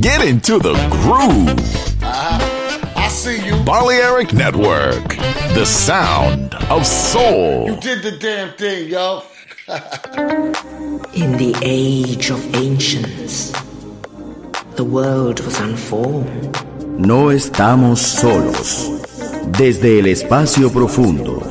Get into the groove. I see you. Balearic Network, the sound of soul. You did the damn thing, yo. In the age of ancients, the world was unformed. No estamos solos. Desde el espacio profundo,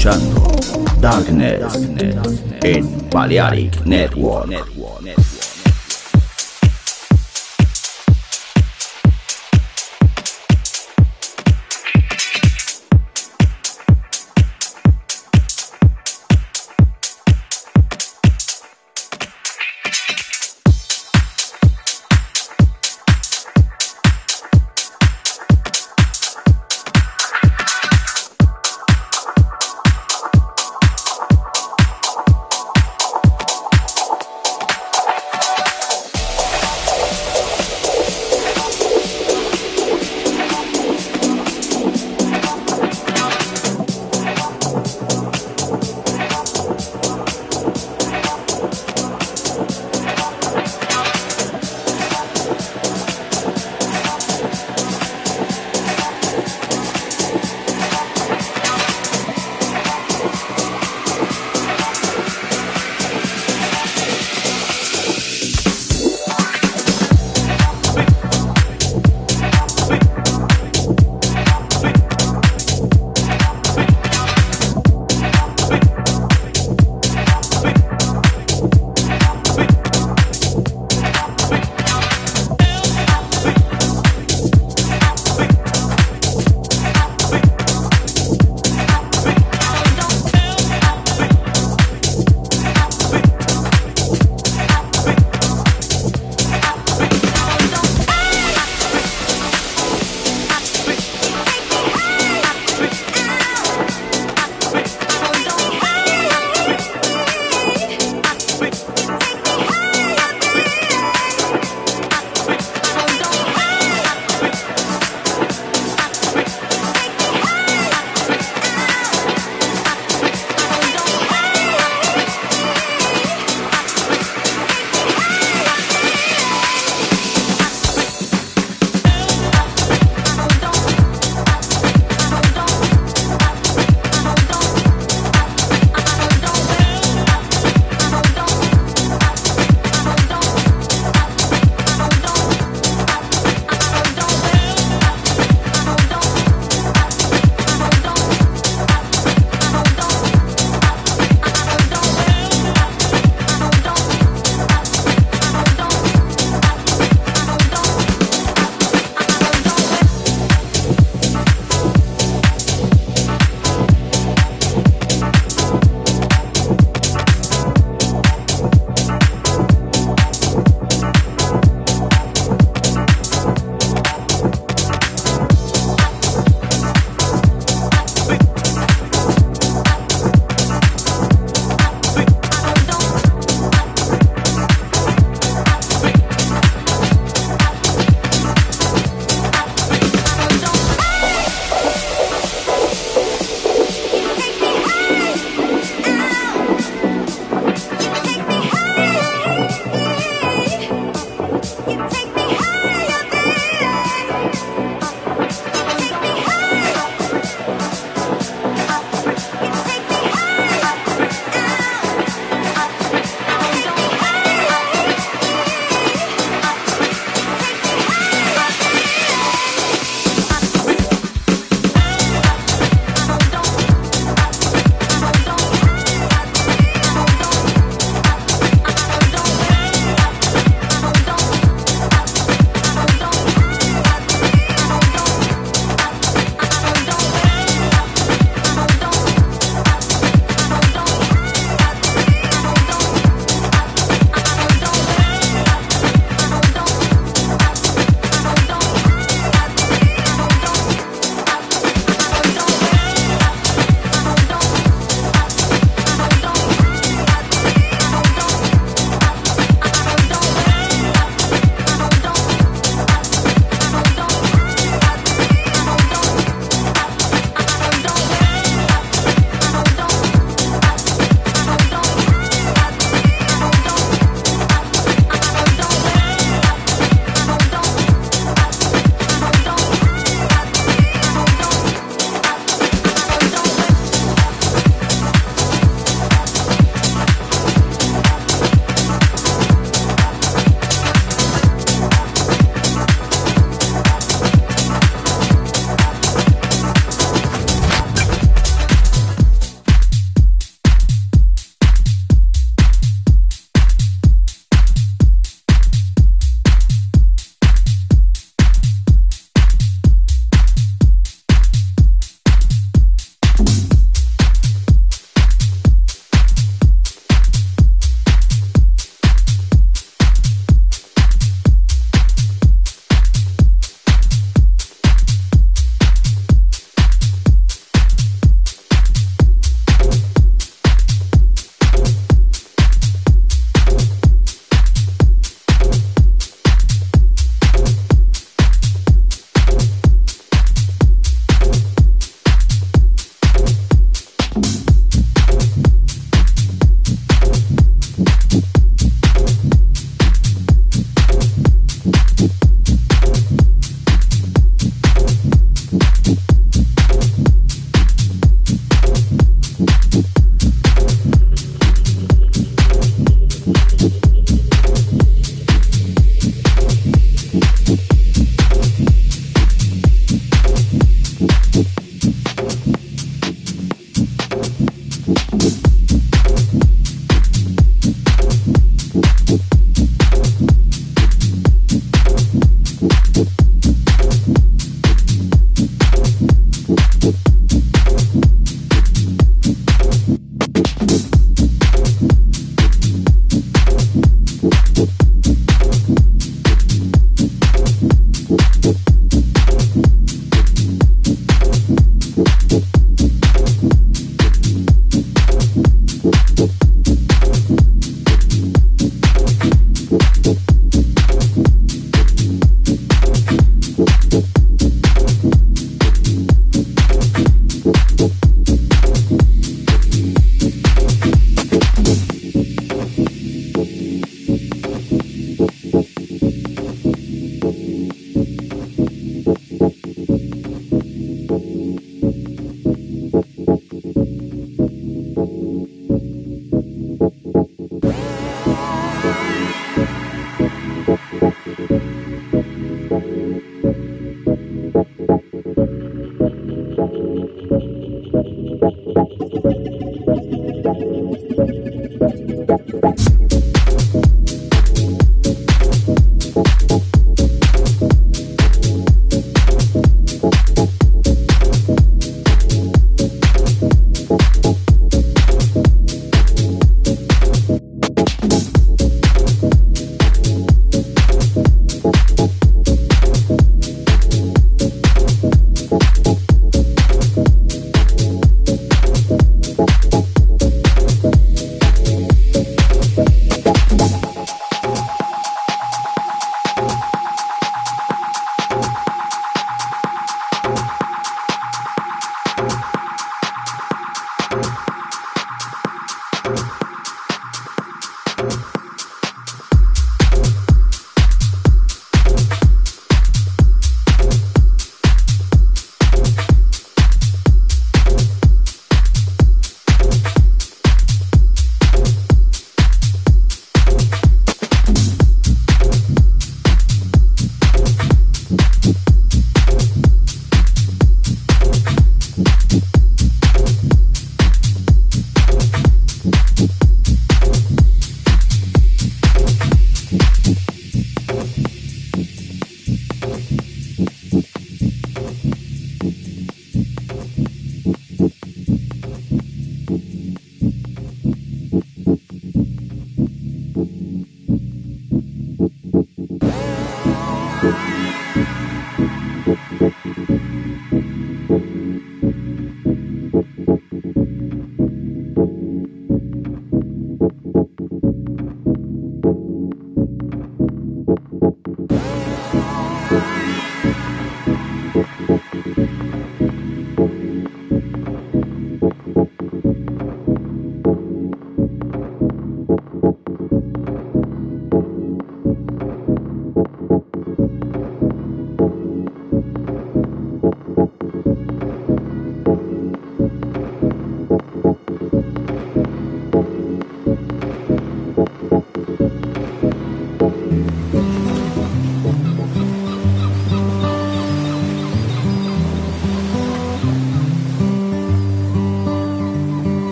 Escuchando Darkness en Balearic Network.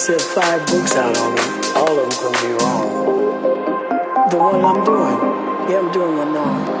Since five books out on it, all of them can be wrong. The one I'm doing, yeah, I'm doing one now.